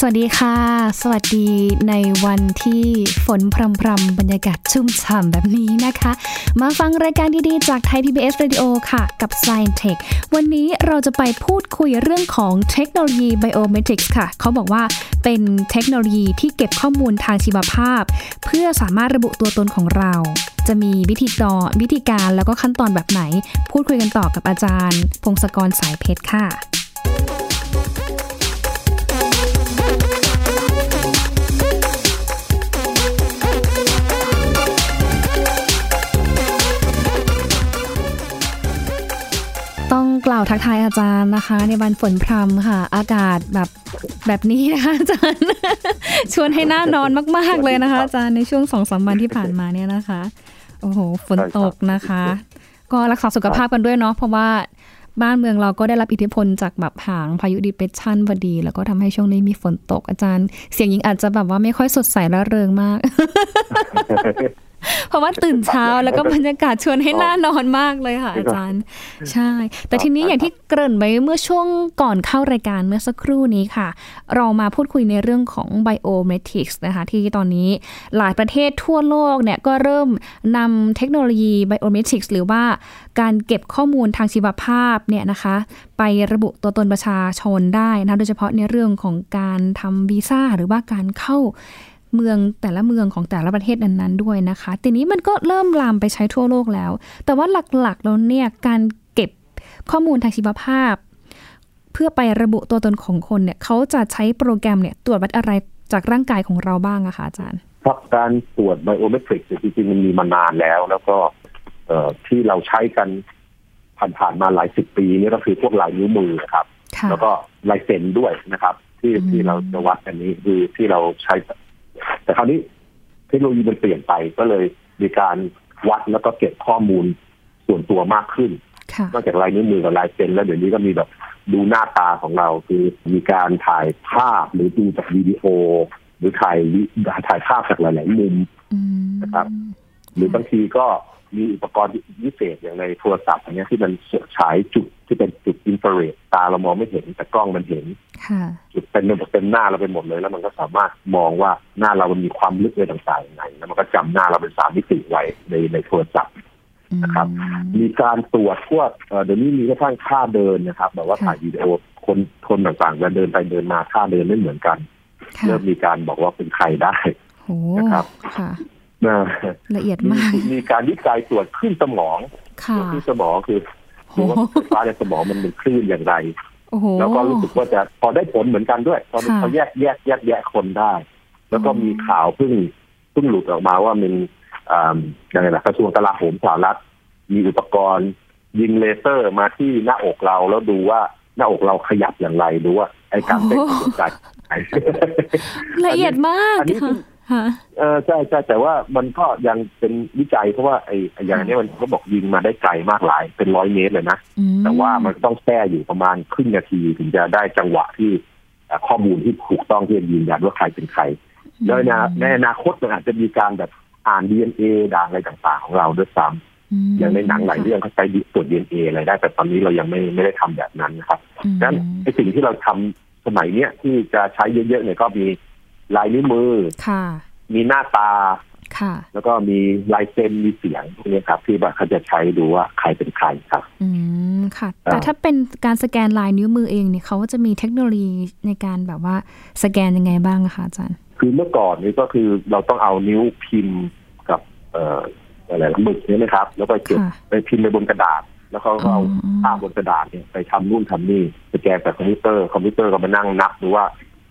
สวัสดีค่ะ สวัสดีในวันที่ฝนพรำพรำบรรยากาศชุ่มฉ่ำแบบนี้นะคะ มาฟังรายการดีๆ จากไทย PBS Radio ค่ะ กับ Science Tech วันนี้เราจะไปพูดคุยเรื่องของเทคโนโลยี Biometrics ค่ะ เขาบอกว่าเป็นเทคโนโลยีที่เก็บข้อมูลทางชีวภาพ เพื่อสามารถระบุตัวตนของเรา จะมีวิธีตอวิธีการแล้วก็ขั้นตอนแบบไหน พูดคุยกันต่อกับอาจารย์ พงศกรสายเพชรค่ะ กล่าวทักทายอาจารย์นะคะ ในวันฝนพรำค่ะ อากาศแบบแบบนี้นะคะอาจารย์ ชวนให้หน้านอนมาก ๆ เลยนะคะ อาจารย์ในช่วงสองสามวันที่ผ่านมาเนี่ยนะคะ โอ้โหฝนตกนะคะ ก็รักษาสุขภาพกันด้วยเนาะเพราะว่าบ้านเมืองเราก็ได้รับอิทธิพลจากแบบหางพายุดิเปรสชันพอดี แล้วก็ทำให้ช่วงนี้มีฝนตกอาจารย์ เสียงยิงอาจจะแบบว่าไม่ค่อยสดใสและเริงมาก เพราะว่าตื่นเช้าแล้วก็บรรยากาศชวนให้น่านอนมากเลยค่ะ อาจารย์ ใช่ แต่ทีนี้อย่างที่เกริ่นไว้เมื่อช่วงก่อนเข้ารายการเมื่อสักครู่นี้ค่ะ เรามาพูดคุยในเรื่องของ biometrics นะคะ ที่ตอนนี้หลายประเทศทั่วโลกเนี่ยก็เริ่มนำเทคโนโลยี biometrics หรือว่าการเก็บข้อมูลทางชีวภาพเนี่ยนะคะ ไประบุตัวตนประชาชนได้นะโดยเฉพาะในเรื่องของการทำวีซ่าหรือว่าการเข้า เมืองแต่ละเมืองของแต่ละประเทศนั้นๆด้วยนะคะ ทีนี้มันก็เริ่มลามไปใช้ทั่วโลกแล้ว แต่ว่าหลักๆแล้วเนี่ยการเก็บข้อมูลทางชีวภาพ เพื่อไประบุตัวตนของคนเนี่ยเขาจะใช้โปรแกรมเนี่ยตรวจวัดอะไรจากร่างกายของเราบ้างอะคะอาจารย์ครับการตรวจไบโอเมตริกจริงๆมันมีมานานแล้ว แล้วก็เอ่อที่เราใช้กันผ่านๆมาหลายสิบปีนี่ก็คือพวกลายนิ้วมือครับค่ะแล้วก็ลายเซ็นด้วยนะครับ ที่อืมที่เราจะวัดอันนี้คือที่เราใช้ แต่คราวนี้เทคโนโลยีมันเปลี่ยนไปก็เลยมีการวัดแล้วก็เก็บข้อมูลส่วนตัวมากขึ้นค่ะนอกจากลายนิ้วมือกับลายเซ็นแล้วเดี๋ยวนี้ก็มีแบบดูหน้าตาของเราคือมีการถ่ายภาพหรือดูจากวิดีโอ หรือถ่ายวิถ่ายภาพจากหลายๆมุมอืมนะครับ หรือบางทีก็ มีอุปกรณ์พิเศษอย่างในโทรศัพท์อย่างเงี้ยที่มันฉายจุดที่เป็นจุดอินฟราเรดตาเรามองไม่เห็นแต่กล้องมันเห็นค่ะจุดเป็นเต็มหน้าเราไปหมดเลย แล้วมันก็สามารถมองว่าหน้าเรามันมีความลึกอะไรต่างๆยังไงแล้วมันก็จำหน้าเราเป็นสามมิติไว้ในในโทรศัพท์นะครับ มีการตรวจพวกเอ่อเดี๋ยวนี้มีกระทั่งท่าเดินนะครับ แบบว่าถ่ายวิดีโอคนคนต่างๆจะเดินไปเดินมาท่าเดินไม่เหมือนกันค่ะเริ่มมีการบอกว่าเป็นใครได้โอ้นะครับค่ะนะ ละเอียดมีมากมีการวิจัยตรวจคลื่นสมองค่ะตรวจคลื่นสมองคือดูว่าโอ้ไฟฟ้าในสมองมันเป็นคลื่นอย่างไรโอ้โหแล้วก็รู้สึกว่าจะพอได้ผลเหมือนกันด้วย พอค่ะเขาแยกแยกแยกแยะคนได้ แล้วก็อืมมีข่าวเพิ่งเพิ่งหลุดออกมาว่ามันอ่าอย่างไรนะกระทรวงกลาโหมสหรัฐมีอุปกรณ์ยิงเลเซอร์มาที่หน้าอกเราแล้วดูว่าหน้าอกเราขยับอย่างไรดูว่าไอ้การเต้นของหัวใจละเอียดมากอันนี้ค่ะค่ะ เออใช่ใช่แต่ว่ามันก็ยังเป็นวิจัยเพราะว่าไอ้ไอ้อย่างนี้มันก็บอกยิงมาได้ไกลมากหลาย เป็นร้อยเมตรเลยนะอืมแต่ว่ามันต้องแช่อยู่ประมาณครึ่งนาทีถึงจะได้จังหวะที่เอ่อข้อมูลที่ถูกต้องที่จะยืนยันว่าใครเป็นใครแล้วในในอนาคตมันอาจจะมีการแบบอ่าน DNA ด่างอะไรต่างๆ ของเราด้วยซ้ำมอย่างในหนังหลายเรื่องเขาใช้ตรวจ DNA อะไรได้ แต่ตอนนี้เรายังไม่ไม่ได้ทำแบบนั้นนะครับอืมดังนั้นไอ้สิ่งที่เราทำสมัยเนี้ยที่จะใช้เยอะๆเนี่ยก็มี ลายนิ้วมือค่ะมีหน้าตาค่ะแล้วก็มีลายเซ็นมีเสียงพวกนี้ครับ ที่แบบเขาจะใช้ดูว่าใครเป็นใครครับ อืมค่ะอ่าแต่ถ้าเป็นการสแกนลายนิ้วมือเองเนี่ยเขาจะมีเทคโนโลยีในการแบบว่าสแกนยังไงบ้างอะคะอาจารย์ คือเมื่อก่อนนี้ก็คือเราต้องเอานิ้วพิมพ์กับ เอ่ออะไรนะหมึกเนี่ยนะครับ แล้วก็เก็บค่ะไปพิมพ์ในบนกระดาษ แล้วเขาก็เอาอืมภาพบนกระดาษเนี่ยไปทำนู่นทำนี่สแกนจากคอมพิวเตอร์คอมพิวเตอร์ก็มานั่งนับดูว่า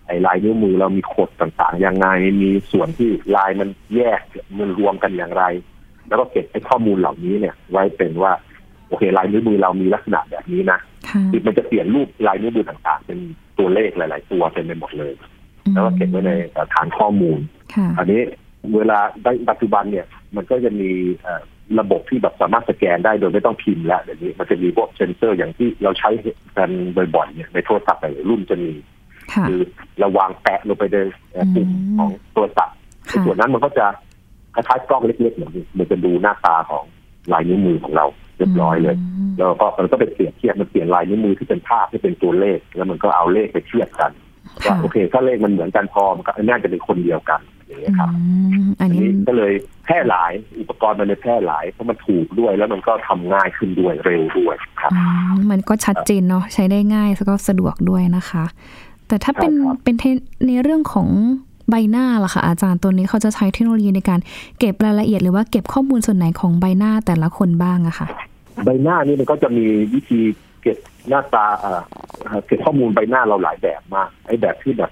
ไอ้ลายนิ้วมือเรามีขดต่างๆยังไงมีส่วนที่ลายมันแยกมันรวมกันอย่างไร แล้วก็เก็บไอ้ข้อมูลเหล่านี้เนี่ย ไว้เป็นว่า โอเคลายนิ้วมือเรามีลักษณะแบบนี้นะค่ะคือมันจะเปลี่ยนรูปลายนิ้วมือต่างๆ เป็นตัวเลขหลาย ๆ ตัวเต็มไปหมดเลย แล้วก็เก็บไว้ในฐานข้อมูลค่ะอันนี้เวลาในปัจจุบันเนี่ย มันก็จะมีเอ่อระบบที่แบบสามารถสแกนได้โดยไม่ต้องพิมพ์แล้วเดี๋ยวนี้มันจะมีพวกเซนเซอร์อย่างที่เราใช้กันบ่อยๆเนี่ยในโทรศัพท์หลายๆรุ่นจะมี ค่ะคือเราวางแปะลงไปในเอ่อปุ่มอืมของโทรศัพท์ค่ะส่วนนั้นมันก็จะคล้ายๆกล้องเล็กๆเหมือนมันจะดูหน้าตาของลายนิ้วมือของเราเรียบร้อยเลยมแล้วก็มันก็ไปเปรียบเทียบมันเปลี่ยนลายนิ้วมือที่เป็นภาพที่เป็นตัวเลข แล้วมันก็เอาเลขไปเทียบกันว่าโอเคถ้าเลขมันเหมือนกันพอมันก็น่าจะเป็นคนเดียวกันอย่างเงี้ยครับอันนี้ก็เลยแพร่หลายอุปกรณ์มันเลยแพร่หลายเพราะมันถูกด้วยแล้วมันก็ทำง่ายขึ้นด้วยเร็วด้วยครับมันก็ชัดเจนเนาะใช้ได้ง่ายแล้วก็สะดวกด้วยนะคะ แต่ถ้าเป็นเป็นในเรื่องของใบหน้าล่ะค่ะอาจารย์ตัวนี้เขาจะใช้เทคโนโลยีในการเก็บรายละเอียดหรือว่าเก็บข้อมูลส่วนไหนของใบหน้าแต่ละคนบ้างอะค่ะ ใบหน้านี่มันก็จะมีวิธีเก็บหน้าตาเก็บข้อมูลใบหน้าเราหลายแบบมากไอ้แบบที่แบบ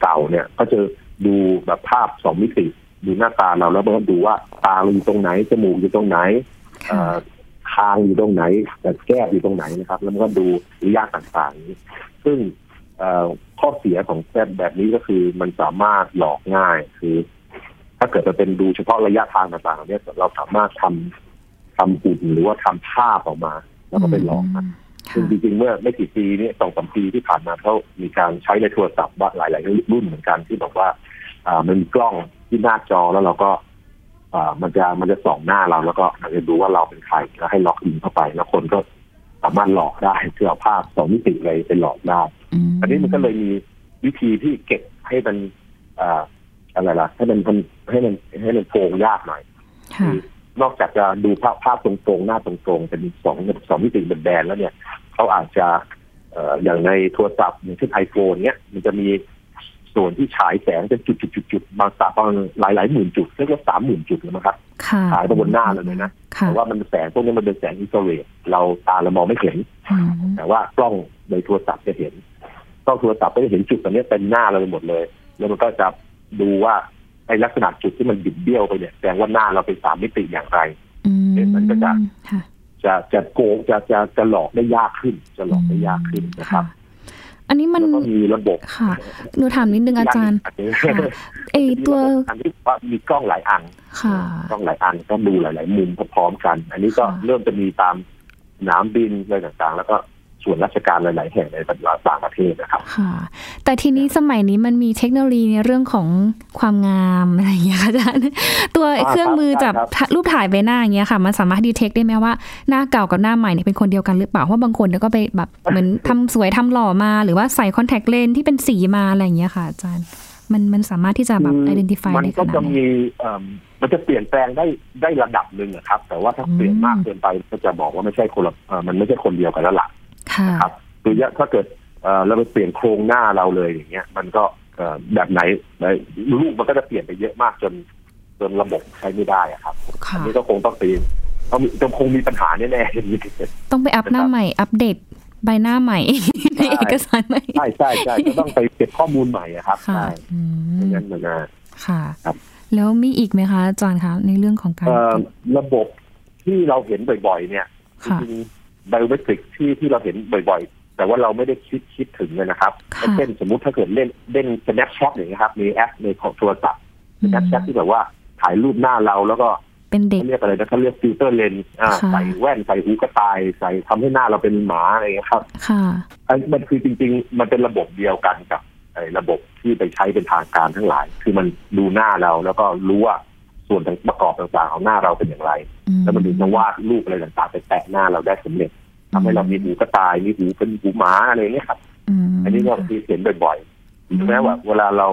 เก่าๆเนี่ย ก็จะดูแบบภาพสองมิติดูหน้าตาเราแล้วมันก็ดูว่าตาเราอยู่ตรงไหนจมูกอยู่ตรงไหนคางอยู่ตรงไหนแต่แก้มอยู่ตรงไหนนะครับ แล้วมันก็ดูระยะต่างๆ ซึ่ง ข้อเสียของแบบแบบนี้ก็คือมันสามารถหลอกง่าย คือ ถ้าเกิดจะเป็นดูเฉพาะระยะทางต่างๆเนี่ยเราสามารถทำทำหุ่นหรือว่าทำภาพออกมา แล้วก็ไปหลอกมันซึ่งจริงๆ เมื่อไม่กี่ปีนี้สองสามปีที่ผ่านมาเขามีการใช้ในโทรศัพท์ว่าหลายๆรุ่นเหมือนกันที่บอกว่า อ่ามันมีกล้องที่หน้าจอแล้วเราก็อ่ามันจะมันจะส่องหน้าเราแล้วก็มันจะดูว่าเราเป็นใครแล้วให้ล็อกอินเข้าไป แล้วคนก็สามารถหลอกได้คือเอาภาพสองมิติเลยไปหลอกได้ อันนี้มันก็เลยมีวิธีที่เก็บให้มันอ่าอะไรล่ะ ให้มันให้มันให้มันโพงยากหน่อยคือนอกจากจะดูภาพภาพตรงๆ หน้าตรงๆ เป็นสองสองมิติเป็นแบนแล้วเนี่ย เขาอาจจะเอ่ออย่างในโทรศัพท์อย่างเช่นไอโฟนเนี้ยมันจะมีส่วนที่ฉายแสงเป็นจุดๆๆบางสาบางหลายหลายหมื่นจุดเรียกว่าสามหมื่นจุดเลยนะครับฉายไปบนหน้าเลยนะแต่ว่ามันแสงพวกนี้มันเป็นแสงอินฟราเรดเราตาเรามองไม่เห็น แต่ว่ากล้องในโทรศัพท์จะเห็น กล้องโทรศัพท์ก็จะเห็นจุดตรงนี้เป็นหน้าเราไปหมดเลย แล้วมันก็จะดูว่าไอ้ลักษณะจุดที่มันบิดเบี้ยวไปเนี่ยแสดงว่าหน้าเราเป็นสามมิติอย่างไรมันก็จะจะจะโกงจะจะจะหลอกได้ยากขึ้น จะหลอกได้ยากขึ้นนะครับอันนี้มันก็มีระบบค่ะ หนูถามนิดนึงอาจารย์เอตัวอันที่ว่ามีกล้องหลายอันกล้องหลายอันก็ดูหลาย ๆ มุมพร้อมกัน อันนี้ก็เริ่มจะมีตามสนามบินอะไรต่างๆ แล้วก็ ส่วนราชการหลาย ๆ แห่งในต่างประเทศนะครับค่ะ แต่ทีนี้สมัยนี้มันมีเทคโนโลยีในเรื่องของความงามอะไรอย่างเงี้ยค่ะอาจารย์ตัวเครื่องมือจับรูปถ่ายใบหน้าอย่างเงี้ยค่ะ มันสามารถดีเทคได้ไหมว่าหน้าเก่ากับหน้าใหม่เนี่ยเป็นคนเดียวกันหรือเปล่าเพราะบางคนเนี่ยก็ไปแบบเหมือนทำสวยทำหล่อมา หรือว่าใส่คอนแทคเลนที่เป็นสีมาอะไรอย่างเงี้ยค่ะอาจารย์มันมันสามารถที่จะแบบ identify ได้ขนาดไหนมันก็จะมีมันจะเปลี่ยนแปลงได้ได้ระดับหนึ่งครับ แต่ว่าถ้าเปลี่ยนมากเกินไปก็จะบอกว่าไม่ใช่คนละมันไม่ใช่คนเดียวกันแล้วล่ะ นะครับคือถ้าเกิดเราไปเปลี่ยนโครงหน้าเราเลยอย่างเงี้ย มันก็แบบไหนลูกมันก็จะเปลี่ยนไปเยอะมากจนจนระบบใช้ไม่ได้อะครับอันนี้ก็คงต้องเปลี่ยนต้องจะคงมีปัญหาแน่ๆต้องไปอัพหน้าใหม่ อัปเดตใบหน้าใหม่ในเอกสารใหม่ใช่ใช่ใช่จะต้องไปเก็บข้อมูลใหม่ครับใช่ไม่งั้นมันนะค่ะครับแล้วมีอีกไหมคะอาจารย์คะในเรื่องของการระบบที่เราเห็นบ่อยๆ เนี่ยจริง ไบโอเมตริกที่ที่เราเห็นบ่อยแต่ว่าเราไม่ได้คิดคิดถึงเลยนะครับ เช่นสมมุติถ้าเกิดเล่นเล่น Snapchat อย่างนี้ครับ มีแอปในของโทรศัพท์ Snapchat ที่แบบว่าถ่ายรูปหน้าเราแล้วก็เป็นเด็กเรียกอะไรนะเขาเรียก filter lens ใส่แว่นใส่หูกระต่ายใส่ทำให้หน้าเราเป็นหมาอะไรอย่างนี้ครับ ค่ะอันมันคือจริง ๆ มันเป็นระบบเดียวกันกับระบบที่ไปใช้เป็นทางการทั้งหลาย คือมันดูหน้าเราแล้วก็รู้ว่า ส่วนประกอบต่างๆของหน้าเราเป็นอย่างไร แล้วมันถึงจะวาดรูปอะไรต่างๆไปแตะหน้าเราได้สำเร็จทำให้เรามีหูกระต่ายมีหูเป็นหูหมาอะไรเงี้ยครับอันนี้ก็ที่เห็นบ่อยๆถึงแม้ว่าเวลาเรา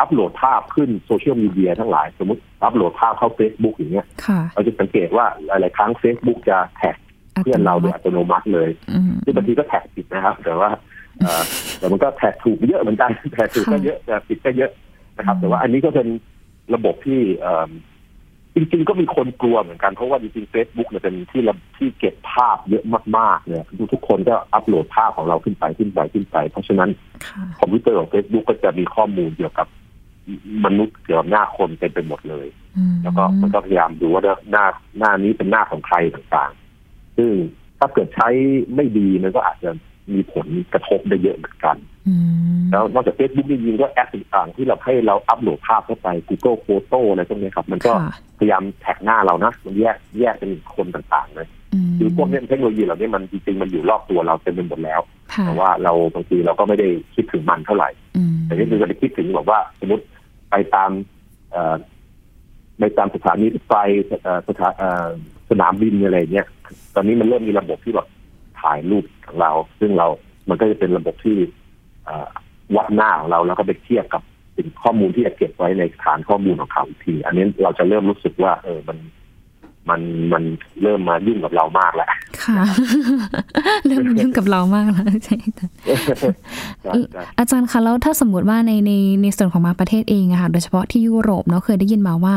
อัปโหลดภาพขึ้นโซเชียลมีเดียทั้งหลาย สมมติอัปโหลดภาพเข้าเฟซบุ๊กอย่างเงี้ยเราจะสังเกตว่าหลายๆครั้งเฟซบุ๊กจะ tag เพื่อนเราโดยอัตโนมัติเลยที่บางทีก็ tag ผิดนะครับ แต่ว่าแต่มันก็ tag ถูกเยอะเหมือนกัน tag ถูกก็เยอะแต่ผิดก็เยอะนะครับ แต่ว่าอันนี้ก็เป็น ระบบที่จริงๆ ก็มีคนกลัวเหมือนกัน เพราะว่าจริงๆเฟซบุ๊กเนี่ยเป็นที่ที่เก็บภาพเยอะมากๆเนี่ยทุกคนก็อัปโหลดภาพของเราขึ้นไปขึ้นไปขึ้นไป เพราะฉะนั้นคอมพิวเตอร์ของเฟซบุ๊กก็จะมีข้อมูลเกี่ยวกับมนุษย์เกี่ยวกับหน้าคนเต็มไปหมดเลย แล้วก็มันก็พยายามดูว่าหน้าหน้านี้เป็นหน้าของใครต่างๆ ซึ่งถ้าเกิดใช้ไม่ดีมันก็อาจจะ มีผลกระทบได้เยอะเหมือนกัน แล้วนอกจากเฟซบุ๊กจริงๆก็แอปต่างๆ ที่เราให้เราอัปโหลดภาพเข้าไป Google Photo อะไรพวกนี้ครับ มันก็พยายามแท็กหน้าเรานะ มันแยกแยกเป็นคนต่างๆเลยคือพวกนี้เทคโนโลยีเหล่านี้มันจริงๆมันอยู่รอบตัวเราเต็มไปหมดแล้ว แต่ว่าเราบางทีเราก็ไม่ได้คิดถึงมันเท่าไหร่ แต่นี่คือเราคิดถึงแบบว่าสมมติไปตามในตามสถานีรถไฟสถานสนามบินอะไรเงี้ย ตอนนี้มันเริ่มมีระบบที่แบบ ถ่ายรูปของเรา ซึ่งเรา มันก็จะเป็นระบบที่วัดหน้าของเราแล้วก็ไปเทียบกับสิ่งข้อมูลที่จะเก็บไว้ในฐานข้อมูลของเขาอีกที อันนี้เราจะเริ่มรู้สึกว่า เออมันมันมันเริ่มมายุ่งกับเรามากแล้ว ค่ะ เริ่มยุ่งกับเรามากแล้วใช่อาจารย์คะแล้วถ้าสมมติว่าในในในส่วนของมาประเทศเองอะค่ะโดยเฉพาะที่ยุโรปเนาะเคยได้ยินมาว่า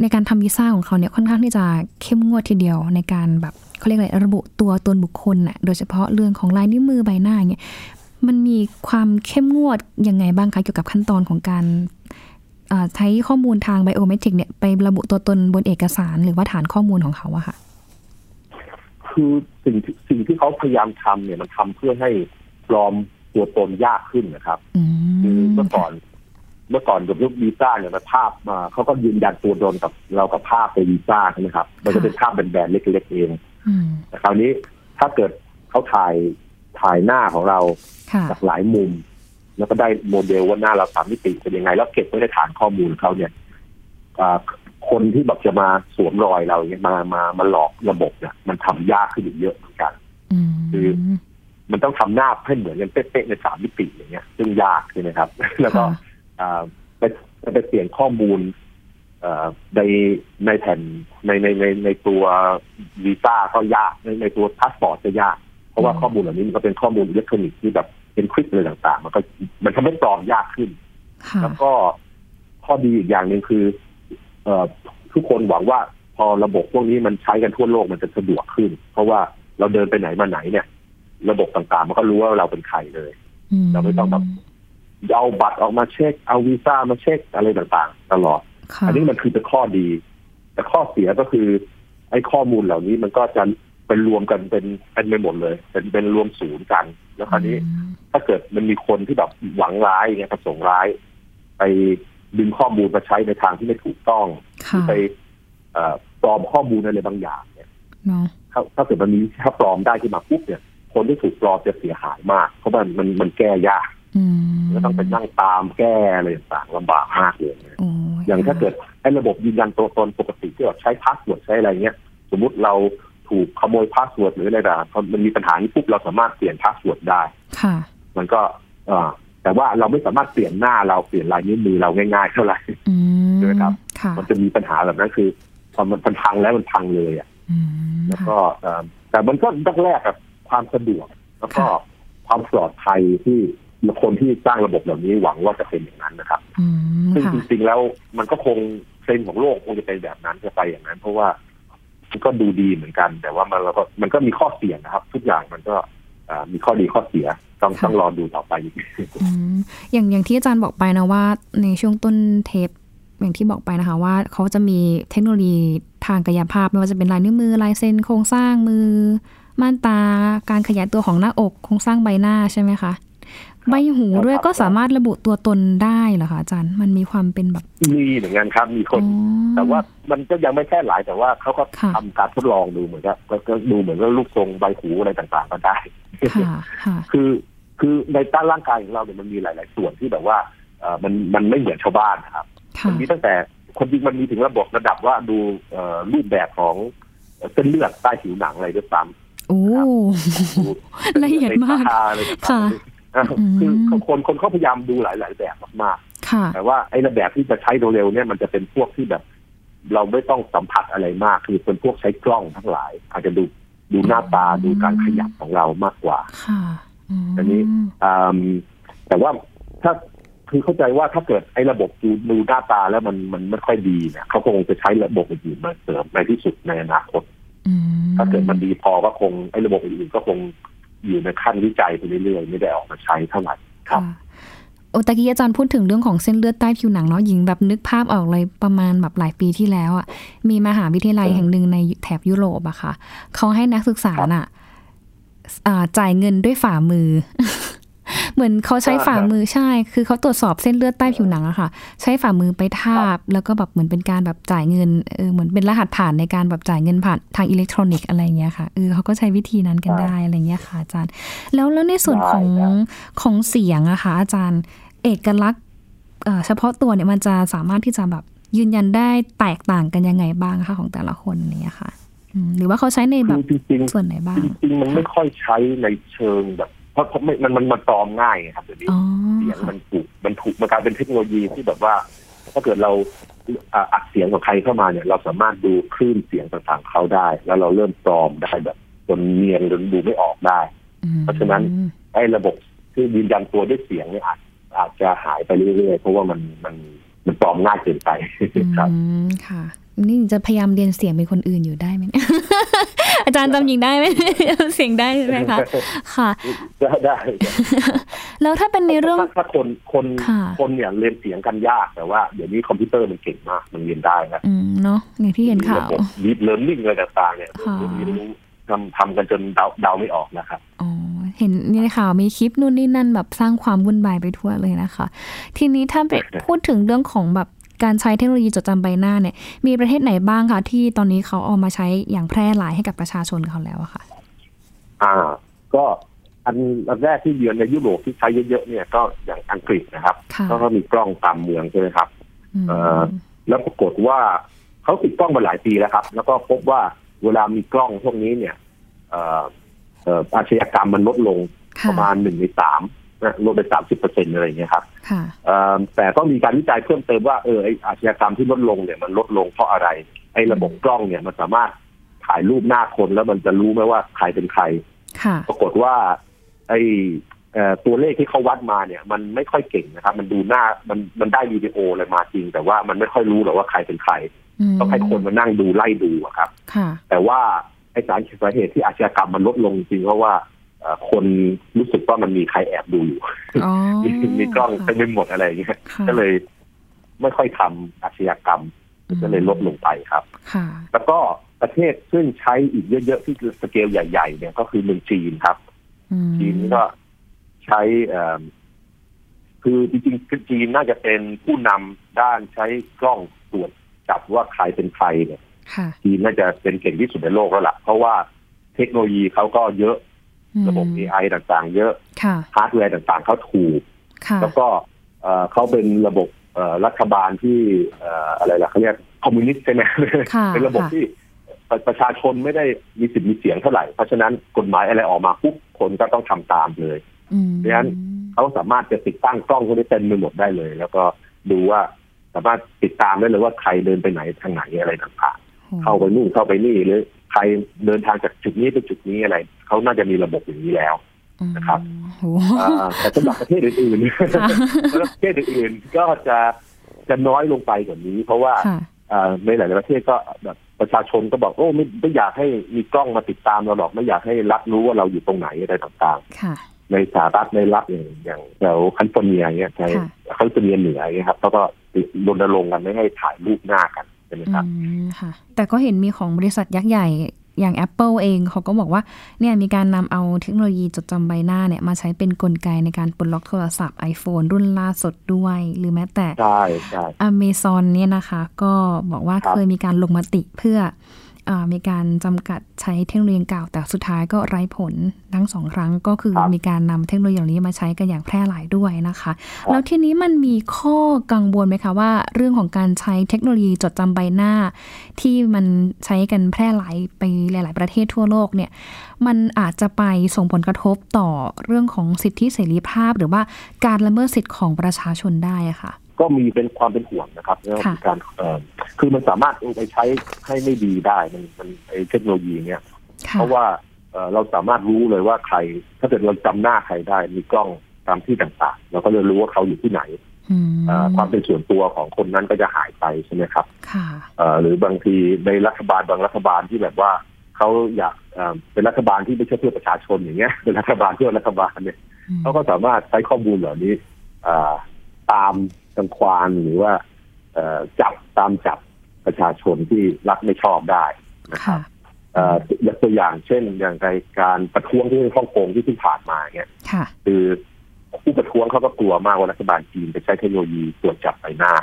ในการทำวีซ่าของเขาเนี่ยค่อนข้างที่จะเข้มงวดทีเดียวในการแบบเขาเรียกอะไรระบุตัวตนบุคคลน่ะโดยเฉพาะเรื่องของลายนิ้วมือใบหน้าเนี่ยมันมีความเข้มงวดยังไงบ้างคะเกี่ยวกับขั้นตอนของการใช้ข้อมูลทางไบโอเมตริกเนี่ยไประบุตัวตนบนเอกสารหรือว่าฐานข้อมูลของเขาอะค่ะ คือสิ่งสิ่งที่เขาพยายามทำเนี่ยมันทำเพื่อให้ปลอมตัวตนยากขึ้นนะครับคือเมื่อก่อน เมื่อก่อนกับยุควีซ่าเนี่ยมันภาพมาเขาก็ยืนยันตัวตนกับเรากับภาพในวีซ่าใช่ไหมครับ มันจะเป็นภาพแบนๆเล็กๆเองแต่คราวนี้ถ้าเกิดเขาถ่ายถ่ายหน้าของเราจากหลายมุม แล้วก็ได้โมเดลว่าหน้าเราสามมิติเป็นยังไง แล้วเก็บไว้ในฐานข้อมูลเขาเนี่ยคนที่แบบจะมาสวมรอยเราเนี่ยมามามาหลอกระบบเนี่ยมันทำยากขึ้นอีกเยอะเหมือนกันคือมันต้องทำหน้าให้เหมือนกันเป๊ะๆในสามมิติอย่างเงี้ย ซึ่งยากใช่ไหมครับ แล้วก็ ไปไปเปลี่ยนข้อมูลในในแผ่นในในในในตัววีซ่าก็ยากในในตัวพาสปอร์ตจะยาก เพราะว่าข้อมูลเหล่านี้มันก็เป็นข้อมูลอิเล็กทรอนิกส์ที่แบบเป็นชิปอะไรต่างๆ มันก็มันทำให้ปลอมยากขึ้น แล้วก็ข้อดีอีกอย่างหนึ่งคือเอ่อทุกคนหวังว่าพอระบบพวกนี้มันใช้กันทั่วโลกมันจะสะดวกขึ้น เพราะว่าเราเดินไปไหนมาไหนเนี่ย ระบบต่างๆ มันก็รู้ว่าเราเป็นใครเลย เราไม่ต้องแบบ เอาบัตรออกมาเช็ค เอาวีซ่ามาเช็คอะไรต่างๆ ตลอด อันนี้มันคือเป็นข้อดี แต่ข้อเสียก็คือ ไอ้ข้อมูลเหล่านี้มันก็จะเป็นรวมกันเป็นเป็นไปหมดเลย เป็นเป็นรวมศูนย์กัน แล้วคราวนี้ ถ้าเกิดมันมีคนที่แบบหวังร้ายเนี่ยประสงค์ร้าย ไปดึงข้อมูลมาใช้ในทางที่ไม่ถูกต้องไปปลอมข้อมูลอะไรบางอย่างเนี่ยถ้าถ้าเกิดมันมีถ้าปลอมได้ขึ้นมาปุ๊บเนี่ย คนที่ถูกปลอมจะเสียหายมาก เพราะมันมันมันแก้ยาก แล้วต้องไปนั่งตามแก้อะไรต่างลำบากมากเลยอย่างถ้าเกิดไอ้ระบบยืนยันตัวตนปกติที่แบบใช้ password ใช้อะไรเงี้ย สมมุติเราถูกขโมย password หรืออะไรต่างพอมันมีปัญหานี้ปุ๊บเราสามารถเปลี่ยน password ได้ค่ะ มันก็อ่าแต่ว่าเราไม่สามารถเปลี่ยนหน้าเราเปลี่ยนลายนิ้วมือเราง่ายๆเท่าไหร่ใช่ไหมครับ มันจะมีปัญหาแบบนั้นคือพอมันพังแล้วมันพังเลยอะแล้วก็แต่มันก็ต้องแรกกับความสะดวก แล้วก็ความปลอดภัยที่ คนที่สร้างระบบเหล่านี้หวังว่าจะเป็นอย่างนั้นนะครับซึ่งจริงๆแล้วมันก็คงเทรนของโลกคงจะเป็นแบบนั้นจะไปอย่างนั้น เพราะว่าก็ดูดีเหมือนกัน แต่ว่ามันเราก็มันก็มีข้อเสียนะครับ ทุกอย่างมันก็มีข้อดีข้อเสียต้องต้องรอดูต่อไปอย่างอย่างที่อาจารย์บอกไปนะว่า ในช่วงต้นเทปอย่างที่บอกไปนะคะว่าเขาจะมีเทคโนโลยีทางกายภาพไม่ว่าจะเป็นลายนิ้วมือลายเซ็นโครงสร้างมือม่านตาการขยายตัวของหน้าอกโครงสร้างใบหน้าใช่ไหมคะ ใบหูด้วยก็สามารถระบุตัวตนได้เหรอคะอาจารย์ มันมีความเป็นแบบมีเหมือนกันครับมีคน แต่ว่ามันก็ยังไม่แค่หลายแต่ว่าเขาก็ทำการทดลองดูเหมือนกับก็ดูเหมือนว่าลูกทรงใบหูอะไรต่างๆก็ได้คือคือในต้านร่างกายของเราเนี่ยมันมีหลาย ๆ ส่วนที่แบบว่าเออมันมันไม่เหมือนชาวบ้านนะครับมันมีตั้งแต่คนจริงมันมีถึงระบบระดับว่าดูเอ่อรูปแบบของเส้นเลือดใต้ผิวหนังอะไรด้วยซ้ำโอ้ละเอียดมากค่ะ คือคนคนเขาพยายามดูหลาย ๆ แบบมากๆแต่ว่าไอ้ระแบบที่จะใช้เร็วๆเนี่ยมันจะเป็นพวกที่แบบ เราไม่ต้องสัมผัสอะไรมาก คือเป็นพวกใช้กล้องทั้งหลาย อาจจะดูดูหน้าตาดูการขยับของเรามากกว่าอันนี้แต่ว่าถ้าคือเข้าใจว่าถ้าเกิดไอ้ระบบดูดูหน้าตาแล้วมันมันไม่ค่อยดีเนี่ยเขาคงจะใช้ระบบอื่นมาเสริมในที่สุดในอนาคตถ้าเกิดมันดีพอก็คงไอ้ระบบอื่นก็คง อยู่ในขั้นวิจัยไปเรื่อยๆ ไม่ได้ออกมาใช้เท่าไหร่ครับโอตะกี้อาจารย์พูดถึงเรื่องของเส้นเลือดใต้ผิวหนังเนาะหญิงแบบนึกภาพออกเลยประมาณแบบหลายปีที่แล้วอะมีมหาวิทยาลัยแห่งหนึ่งในแถบยุโรปอะค่ะเขาให้นักศึกษาน่ะจ่ายเงินด้วยฝ่ามือ เหมือนเขาใช้ฝ่ามือใช่ คือเขาตรวจสอบเส้นเลือดใต้ผิวหนังอะค่ะ ใช้ฝ่ามือไปทาบ แล้วก็แบบเหมือนเป็นการแบบจ่ายเงินเออเหมือนเป็นรหัสผ่านในการแบบจ่ายเงินผ่านทางอิเล็กทรอนิกส์อะไรเงี้ยค่ะเออเขาก็ใช้วิธีนั้นกันได้อะไรเงี้ยค่ะอาจารย์ แล้วแล้วในส่วนของของเสียงอะค่ะอาจารย์เอกลักษณ์เฉพาะตัวเนี่ยมันจะสามารถที่จะแบบยืนยันได้แตกต่างกันยังไงบ้างคะของแต่ละคนเนี้ยค่ะหรือว่าเขาใช้ในแบบส่วนไหนบ้างจริงๆมันไม่ค่อยใช้ในเชิงแบบ เพราะไม่มันมันมันปลอมง่ายไงครับเดี๋ยวนี้อ๋อเสียงมันถูกมันถูกมันกลายเป็นเทคโนโลยีที่แบบว่า ถ้าเกิดเราอ่าอัดเสียงของใครเข้ามาเนี่ย เราสามารถดูคลื่นเสียงต่างๆเขาได้ แล้วเราเริ่มปลอมได้แบบจนเนียนจนดูไม่ออกได้ อืมเพราะฉะนั้น ไอ้ระบบที่ยืนยันตัวด้วยเสียงเนี่ยอาจอาจจะหายไปเรื่อยๆ เพราะว่ามันมันมันปลอมง่ายเกินไปครับ อืมค่ะ นี่จะพยายามเรียนเสียงเป็นคนอื่นอยู่ได้ไหมเนี่ยอาจารย์จำหญิงได้ไหมเสียงได้ใช่ไหมคะค่ะได้ได้แล้วถ้าเป็นในเรื่องถ้าถ้าคนคนค่ะคนเนี่ยเรียนเสียงกันยากแต่ว่าเดี๋ยวนี้คอมพิวเตอร์มันเก่งมากมันเรียนได้นะอืมเนาะอย่างที่เห็นข่าวดีเลิร์นนิ่งอะไรต่างๆเนี่ยค่ะเรียนรู้ทำทำกันจนเดาเดาไม่ออกนะครับอ๋อเห็นในข่าวมีคลิปนู่นนี่นั่นแบบสร้างความวุ่นวายไปทั่วเลยนะคะ ทีนี้ถ้าไปพูดถึงเรื่องของแบบ การใช้เทคโนโลยีจดจำใบหน้าเนี่ยมีประเทศไหนบ้างคะที่ตอนนี้เขาเอามาใช้อย่างแพร่หลายให้กับประชาชนเขาแล้วอะค่ะ อ่า ก็อันอันแรกที่เยือนในยุโรปที่ใช้เยอะๆเนี่ยก็อย่างอังกฤษนะครับค่ะก็มีกล้องตามเมืองใช่ไหมครับมเอ่อแล้วปรากฏว่าเขาติดกล้องมาหลายปีแล้วครับ แล้วก็พบว่าเวลามีกล้องพวกนี้เนี่ยเอ่อเอ่ออาชญากรรมมันลดลงปค่ะระมาณหนึ่งในสามนะ ลดไปสามสิบเปอร์เซ็นต์อะไรอย่างเงี้ยครับค่ะเอ่อแต่ก็มีการวิจัยเพิ่มเติมว่าเออไออาชญากรรมที่ลดลงเนี่ยมันลดลงเพราะอะไร ไอ้ระบบกล้องเนี่ยมันสามารถถ่ายรูปหน้าคนแล้วมันจะรู้ไหมว่าใครเป็นใครค่ะปรากฏว่า ไอเอ่อตัวเลขที่เขาวัดมาเนี่ย มันไม่ค่อยเก่งนะครับ มันดูหน้ามันมันได้วิดีโออะไรมาจริง แต่ว่ามันไม่ค่อยรู้หรอกว่าใครเป็นใครมต้องให้คนมานั่งดูไล่ดูอะครับค่ะแต่ว่าไอ้สาเหตุสาเหตุที่อาชญากรรมมันลดลงจริงเพราะว่าเอ่อ คนรู้สึกว่ามันมีใครแอบดูอยู่อ๋อมีมีกล้องเต็มไปหมดอะไรอย่างเงี้ยค่ะก็เลยไม่ค่อยทำอาชญากรรมก็เลยลดลงไปครับค่ะแล้วก็ประเทศซึ่งใช้อีกเยอะๆที่คือสเกลใหญ่ ๆ เนี่ยก็คือเมืองจีนครับอืมจีนก็ใช้เอ่อคือจริงๆจีนน่าจะเป็นผู้นำด้านใช้กล้องตรวจจับว่าใครเป็นใครเนี่ยค่ะจีนน่าจะเป็นเก่งที่สุดในโลกแล้วล่ะ เพราะว่าเทคโนโลยีเขาก็เยอะ ระบบ AI ต่างๆ เยอะค่ะฮาร์ดแวร์ต่างๆเขาถูกค่ะแล้วก็เอ่อเขาเป็นระบบเอ่อรัฐบาลที่เอ่ออะไรล่ะเขาเรียกคอมมิวนิสต์ใช่ไหมค่ะเป็นระบบค่ะที่ประประชาชนไม่ได้มีสิทธิ์มีเสียงเท่าไหร่ เพราะฉะนั้นกฎหมายอะไรออกมาปุ๊บคนก็ต้องทำตามเลยอืมเพราะฉะนั้นเขาสามารถจะติดตั้งกล้องพวกนี้เต็มไปหมดได้เลย แล้วก็ดูว่าสามารถติดตามได้เลยว่าใครเดินไปไหนทางไหนอะไรต่างๆเข้าไปนู่นเข้าไปนี่หรือ ใครเดินทางจากจุดนี้ไปจุดนี้อะไรเขาน่าจะมีระบบอย่างนี้แล้วนะครับโอ้อ่าแต่สำหรับประเทศอื่นๆค่ะสำหรับประเทศอื่นๆก็จะจะน้อยลงไปกว่านี้ เพราะว่าค่ะอ่าในหลายๆประเทศก็แบบประชาชนก็บอกโอ้ไม่ไม่อยากให้มีกล้องมาติดตามเราหรอกไม่อยากให้รัฐรู้ว่าเราอยู่ตรงไหนอะไรต่างค่ะๆในสหรัฐในรัฐอย่างอย่างแถวแคลิฟอร์เนียเนี่ยในค่ะแคลิฟอร์เนียเหนือเนี่ยครับเขาก็รณรงค์กันไม่ให้ถ่ายรูปหน้ากันใช่ไหมครับอืมค่ะ แต่ก็เห็นมีของบริษัทยักษ์ใหญ่อย่าง Apple เองเขาก็บอกว่าเนี่ยมีการนำเอาเทคโนโลยีจดจำใบหน้าเนี่ยมาใช้เป็นกลไกในการปลดล็อกโทรศัพท์ iPhone รุ่นล่าสุดด้วย หรือแม้แต่ใช่ใช่ Amazon เนี่ยนะคะ ก็บอกว่าครับเคยมีการลงมติเพื่ออา มีการจำกัดใช้เทคโนโลยีเก่า แต่สุดท้ายก็ไร้ผลทั้งสองครั้งก็คือมีการนำเทคโนโลยีเหล่านี้มาใช้กันอย่างแพร่หลายด้วยนะคะ แล้วทีนี้มันมีข้อกังวลไหมคะว่า เรื่องของการใช้เทคโนโลยีจดจำใบหน้า ที่มันใช้กันแพร่หลายไปหลาย ๆ ประเทศทั่วโลกเนี่ยมันอาจจะไปส่งผลกระทบต่อเรื่องของสิทธิเสรีภาพ หรือว่าการละเมิดสิทธิของประชาชนได้อะค่ะ ก็มีเป็นความเป็นห่วงนะครับแล้วค่ะมีการเอ่อคือมันสามารถเอาไปใช้ให้ไม่ดีได้มันมันไอเทคโนโลยีเนี่ยค่ะเพราะว่าเอ่อเราสามารถรู้เลยว่าใคร ถ้าเกิดเราจำหน้าใครได้ มีกล้องตามที่ต่างๆเราก็จะรู้ว่าเขาอยู่ที่ไหนอืมเอ่อความเป็นส่วนตัวของคนนั้นก็จะหายไปใช่ไหมครับค่ะเอ่อหรือบางทีในรัฐบาลบางรัฐบาลที่แบบว่าเขาอยากเอ่อเป็นรัฐบาลที่ไม่ใช่เพื่อประชาชนอย่างเงี้ยเป็นรัฐบาลเพื่อรัฐบาลเนี่ยเขาก็สามารถใช้ข้อมูลเหล่านี้เอ่อตาม จังควานหรือว่าเอ่อจับตามจับประชาชนที่รัฐไม่ชอบได้นะครับค่ะเอ่อยกตัวอย่างเช่น อย่างในการประท้วงที่ฮ่องกงที่เพิ่งผ่านมาเนี่ยค่ะคือผู้ประท้วงเขาก็กลัวมากว่ารัฐบาลจีนไปใช้เทคโนโลยีตรวจจับใบหน้า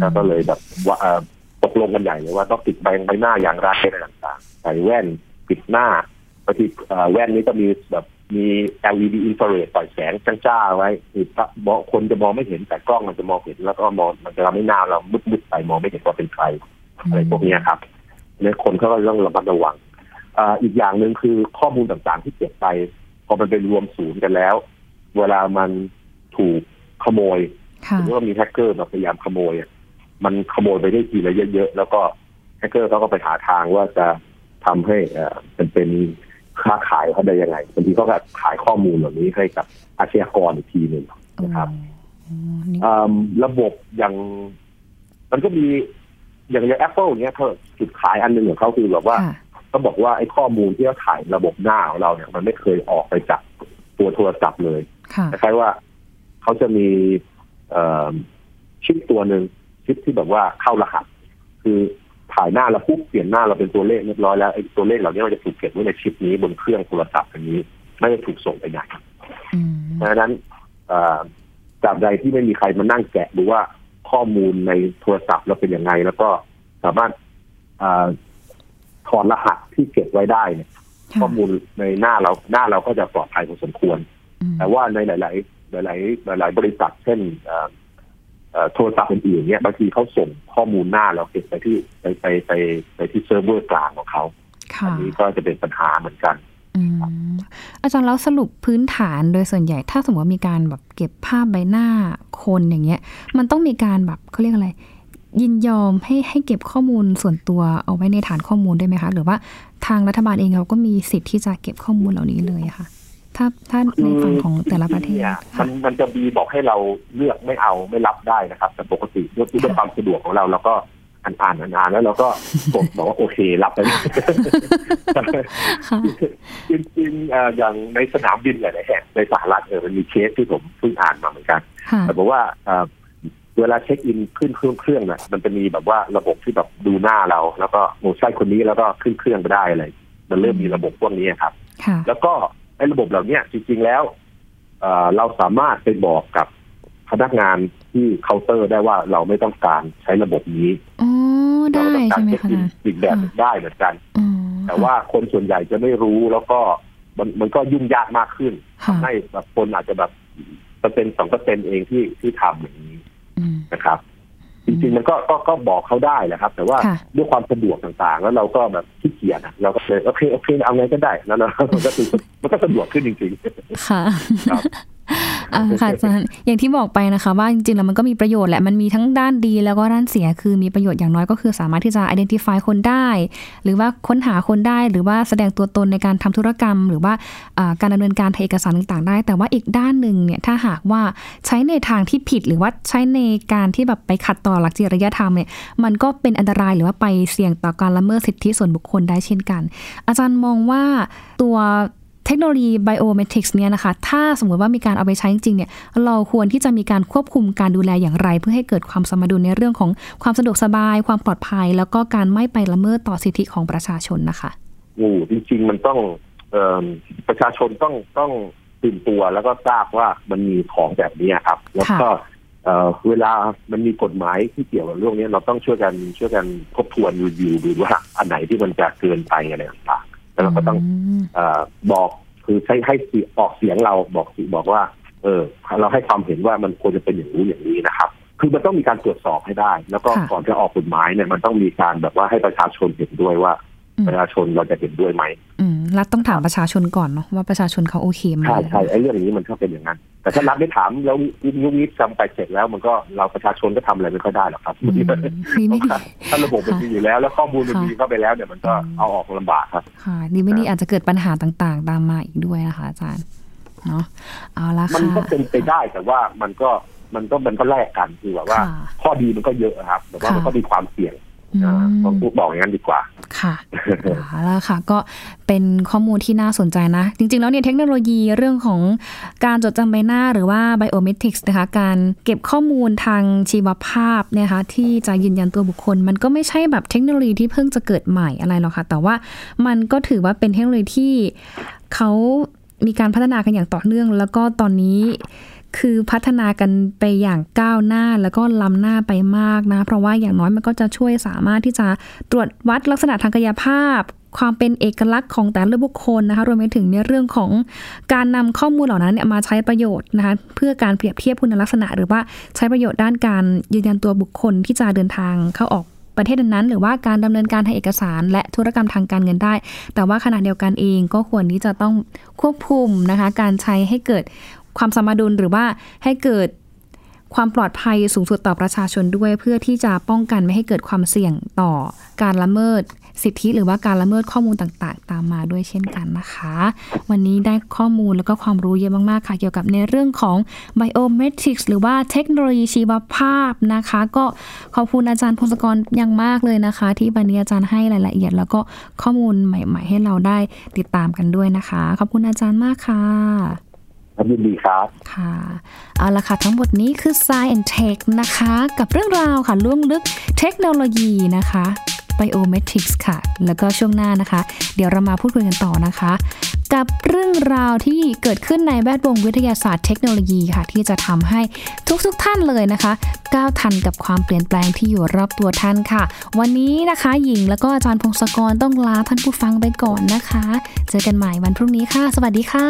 แล้วก็เลยแบบว่าเอ่อตกลงกันใหญ่เลยว่าต้องติดใบใบหน้าอย่างไรอะไรต่างๆใส่แว่นปิดหน้าบางทีเอ่อแว่นนี้ก็มีแบบ มี LED อินฟราเรดปล่อยแสงจ้าๆไว้คือมองคนจะมองไม่เห็นแต่กล้องมันจะมองเห็นแล้วก็มองมันจะทำให้หน้าเรามืดๆไปมองไม่เห็นว่าเป็นใครอะไรพวกเนี้ยครับเนี่ยคนเขาก็ต้องระมัดระวังอ่าอีกอย่างหนึ่งคือข้อมูลต่างๆที่เก็บไปพอมันเป็นรวมศูนย์กันแล้ว เวลามันถูกขโมยหรือว่ามีแฮกเกอร์มาพยายามขโมยมันขโมยไปได้ทีละเยอะๆแล้วก็แฮกเกอร์เขาก็ไปหาทางว่าจะทำให้อ่เป็นเป็น ค้าขายเขาได้ยังไงบางทีเขาก็ขายข้อมูลเหล่านี้ให้กับอาชญากรอีกทีหนึ่งนะครับระบบอย่าง มันก็มีอย่างอย่างแอปเปิลเนี้ยเขาจุดขายอันหนึ่งของเขาคือแบบว่าเขาบอกว่าไอ้ข้อมูลที่เขาขายระบบหน้าของเราเนี่ย มันไม่เคยออกไปจากตัวโทรศัพท์เลยคล้ายๆว่าเขาจะมีชิปตัวหนึ่งชิปที่แบบว่าเข้ารหัส คือ ถ่ายหน้าเราปุ๊บเปลี่ยนหน้าเราเป็นตัวเลขเรียบร้อยแล้วไอ้ตัวเลขเหล่านี้มันจะถูกเก็บไว้ในชิปนี้บนเครื่องโทรศัพท์อันนี้ไม่ได้ถูกส่งไปไหนดังนั้นตราบใดที่ไม่มีใครมานั่งแกะดูว่าข้อมูลในโทรศัพท์เราเป็นยังไง แล้วก็สามารถถอดรหัสที่เก็บไว้ได้เนี่ยข้อมูลในหน้าเราหน้าเราก็จะปลอดภัยพอสมควร แต่ว่าในหลาย ๆ หลาย ๆ หลาย ๆ บริษัทเช่น โทรศัพท์อื่นๆเนี่ยบางทีเขาส่งข้อมูลหน้าเราเก็บไปที่ไปไปไปไปที่เซิร์ฟเวอร์กลางของเขาอันนี้ก็จะเป็นปัญหาเหมือนกันอาจารย์แล้วสรุปพื้นฐานโดยส่วนใหญ่ถ้าสมมติว่ามีการแบบเก็บภาพใบหน้าคนอย่างเงี้ย มันต้องมีการแบบเขาเรียกอะไร ยินยอมให้ให้เก็บข้อมูลส่วนตัวเอาไว้ในฐานข้อมูลได้ไหมคะ หรือว่าทางรัฐบาลเองเราก็มีสิทธิ์ที่จะเก็บข้อมูลเหล่านี้เลยค่ะ ถ้าถ้าในฝั่งของแต่ละประเทศมันมันจะมีบอกให้เราเลือกไม่เอาไม่รับได้นะครับ แต่ปกติด้วยความสะดวกของเราเราก็อ่านอ่านอ่านแล้วเราก็กดบอกว่าโอเครับไปจริงจริงอย่างในสนามบินหลายๆแห่งในสหรัฐเออมันมีเคสที่ผมเพิ่งอ่านมาเหมือนกัน แต่บอกว่าเวลาเช็คอินขึ้นเครื่องเครื่องน่ะมันจะมีแบบว่าระบบที่แบบดูหน้าเรา แล้วก็โอ้ใช่คนนี้แล้วก็ขึ้นเครื่องไปได้อะไรมันเริ่มมีระบบพวกนี้ครับ แล้วก็ ไอ้ระบบเหล่านี้จริง ๆ แล้วเราสามารถไปบอกกับพนักงานที่เคาน์เตอร์ได้ว่าเราไม่ต้องการใช้ระบบนี้เราต้องการเช็คอินอีกแบบได้เหมือนกัน แต่ว่าคนส่วนใหญ่จะไม่รู้แล้วก็มันมันก็ยุ่งยากมากขึ้นทำให้แบบคนอาจจะแบบเปอร์เซ็นต์สองเปอร์เซ็นเองที่ที่ทำอย่างนี้นะครับ จริงๆมันก็ก็ก็บอกเขาได้แหละครับ แต่ว่าด้วยความสะดวกต่างๆ แล้วเราก็แบบขี้เกียจเราก็เลยโอเคโอเคเอาไงก็ได้แล้วนะมันก็คือมันก็สะดวกขึ้นจริงๆค่ะค่ะอาจารย์อย่างที่บอกไปนะคะ ว่าจริงๆแล้วมันก็มีประโยชน์แหละมันมีทั้งด้านดีแล้วก็ด้านเสียคือมีประโยชน์อย่างน้อยก็คือสามารถที่จะ identify คนได้ หรือว่าค้นหาคนได้ หรือว่าแสดงตัวตนในการทำธุรกรรม หรือว่าการดำเนินการทางเอกสารต่างๆ ได้ แต่ว่าอีกด้านหนึ่งเนี่ยถ้าหากว่าใช้ในทางที่ผิดหรือว่าใช้ในการที่แบบไปขัดต่อหลักจริยธรรมเนี่ยมันก็เป็นอันตรายหรือว่าไปเสี่ยงต่อการละเมิดสิทธิส่วนบุคคลได้เช่นกัน อาจารย์มองว่าตัว เทคโนโลยีไบโอเมทริกซ์เนี่ยนะคะ ถ้าสมมติว่ามีการเอาไปใช้จริงๆเนี่ย เราควรที่จะมีการควบคุมการดูแลอย่างไร เพื่อให้เกิดความสมดุลในเรื่องของความสะดวกสบาย ความปลอดภัย แล้วก็การไม่ไปละเมิดต่อสิทธิของประชาชนนะคะโอ้จริงๆมันต้องอประชาชนต้องต้องตื่นตัวแล้วก็ทราบว่ามันมีของแบบนี้ครับ แล้วก็เวลามันมีกฎหมายที่เกี่ยวกับเรื่องนี้เราต้องช่วยกันช่วยกันทบทวนรีวิวดูว่าอันไหนที่มันจะเกินไปอะไรต่าง แล้วเราก็ต้องอบอกคือใช้ให้ออกเสียงเราบอกบอกว่า เออ เราให้ความเห็นว่ามันควรจะเป็นอย่างนี้อย่างนี้นะครับ คือมันต้องมีการตรวจสอบให้ได้ แล้วก็ก่อนจะออกกฎหมายเนี่ยมันต้องมีการแบบว่าให้ประชาชนเห็นด้วยว่า ประชาชนเราจะเห็นด้วยไหมอืมรัฐต้องถามประชาชนก่อนเนาะว่าประชาชนเขาโอเคไหมใช่ใช่ไอ้เรื่องนี้มันก็เป็นอย่างนั้น แต่ถ้ารัฐไม่ถามแล้วยุคนี้จำไปเสร็จแล้ว มันก็เราประชาชนก็ทำอะไรไม่ค่อยได้หรอกครับถ้าระบบมันดีอยู่แล้ว แล้วข้อมูลมันดีเข้าไปแล้วเนี่ยมันก็เอาออกลำบากครับค่ะดีไม่ดีอาจจะเกิดปัญหาต่างๆ ตามมาอีกด้วยนะคะอาจารย์เนาะเอาละค่ะมันก็เป็นไปได้แต่ว่ามันก็มันก็มันก็แลกกันคือแบบว่า ข้อดีมันก็เยอะครับ แต่ว่ามันก็มีความเสี่ยง ต้องพูดบอกอย่างนั้นดีกว่า ค่ะแล้วค่ะ ก็เป็นข้อมูลที่น่าสนใจนะ จริง ๆ แล้วเนี่ยเทคโนโลยีเรื่องของการจดจำใบหน้าหรือว่าไบโอเมตริกส์นะคะ การเก็บข้อมูลทางชีวภาพนะคะที่จะยืนยันตัวบุคคล มันก็ไม่ใช่แบบเทคโนโลยีที่เพิ่งจะเกิดใหม่อะไรหรอกค่ะ แต่ว่ามันก็ถือว่าเป็นเทคโนโลยีที่เขามีการพัฒนากันอย่างต่อเนื่อง แล้วก็ตอนนี้ คือพัฒนากันไปอย่างก้าวหน้าแล้วก็ล้ำหน้าไปมากนะ เพราะว่าอย่างน้อยมันก็จะช่วยสามารถที่จะตรวจวัดลักษณะทางกายภาพ ความเป็นเอกลักษณ์ของแต่ละบุคคลนะคะรวมไปถึงในเรื่องของการนำข้อมูลเหล่านั้นเนี่ยมาใช้ประโยชน์นะคะเพื่อการเปรียบเทียบคุณลักษณะ หรือว่าใช้ประโยชน์ด้านการยืนยันตัวบุคคลที่จะเดินทางเข้าออกประเทศนั้น หรือว่าการดำเนินการทางเอกสาร และธุรกรรมทางการเงินได้ แต่ว่าขณะเดียวกันเองก็ควรที่จะต้องควบคุมนะคะ การใช้ให้เกิด ความสมดุลหรือว่าให้เกิดความปลอดภัยสูงสุดต่อประชาชนด้วย เพื่อที่จะป้องกันไม่ให้เกิดความเสี่ยงต่อการละเมิดสิทธิหรือว่าการละเมิดข้อมูลต่างๆ ตามมาด้วยเช่นกันนะคะ วันนี้ได้ข้อมูลแล้วก็ความรู้เยอะมากๆค่ะ เกี่ยวกับในเรื่องของ biometrics หรือว่าเทคโนโลยีชีวภาพนะคะ ก็ขอบคุณอาจารย์พงศกรอย่างมากเลยนะคะ ที่วันนี้อาจารย์ให้รายละเอียด แล้วก็ข้อมูลใหม่ ๆ ให้เราได้ติดตามกันด้วยนะคะ ขอบคุณอาจารย์มากค่ะ ครับยินดีครับ ค่ะ เอาละค่ะ ทั้งหมดนี้คือ Science and Tech นะคะ กับเรื่องราวค่ะล่วงลึกเทคโนโลยีนะคะ Biometrics ค่ะ แล้วก็ช่วงหน้านะคะ เดี๋ยวเรามาพูดคุยกันต่อนะคะ กับเรื่องราวที่เกิดขึ้นในแวดวงวิทยาศาสตร์เทคโนโลยีค่ะ ที่จะทำให้ทุกๆทท่านเลยนะคะ ก้าวทันกับความเปลี่ยนแปลงที่อยู่รอบตัวท่านค่ะ วันนี้นะคะหญิงแล้วก็อาจารย์พงศกรต้องลาท่านผู้ฟังไปก่อนนะคะ เจอกันใหม่วันพรุ่งนี้ค่ะ สวัสดีค่ะ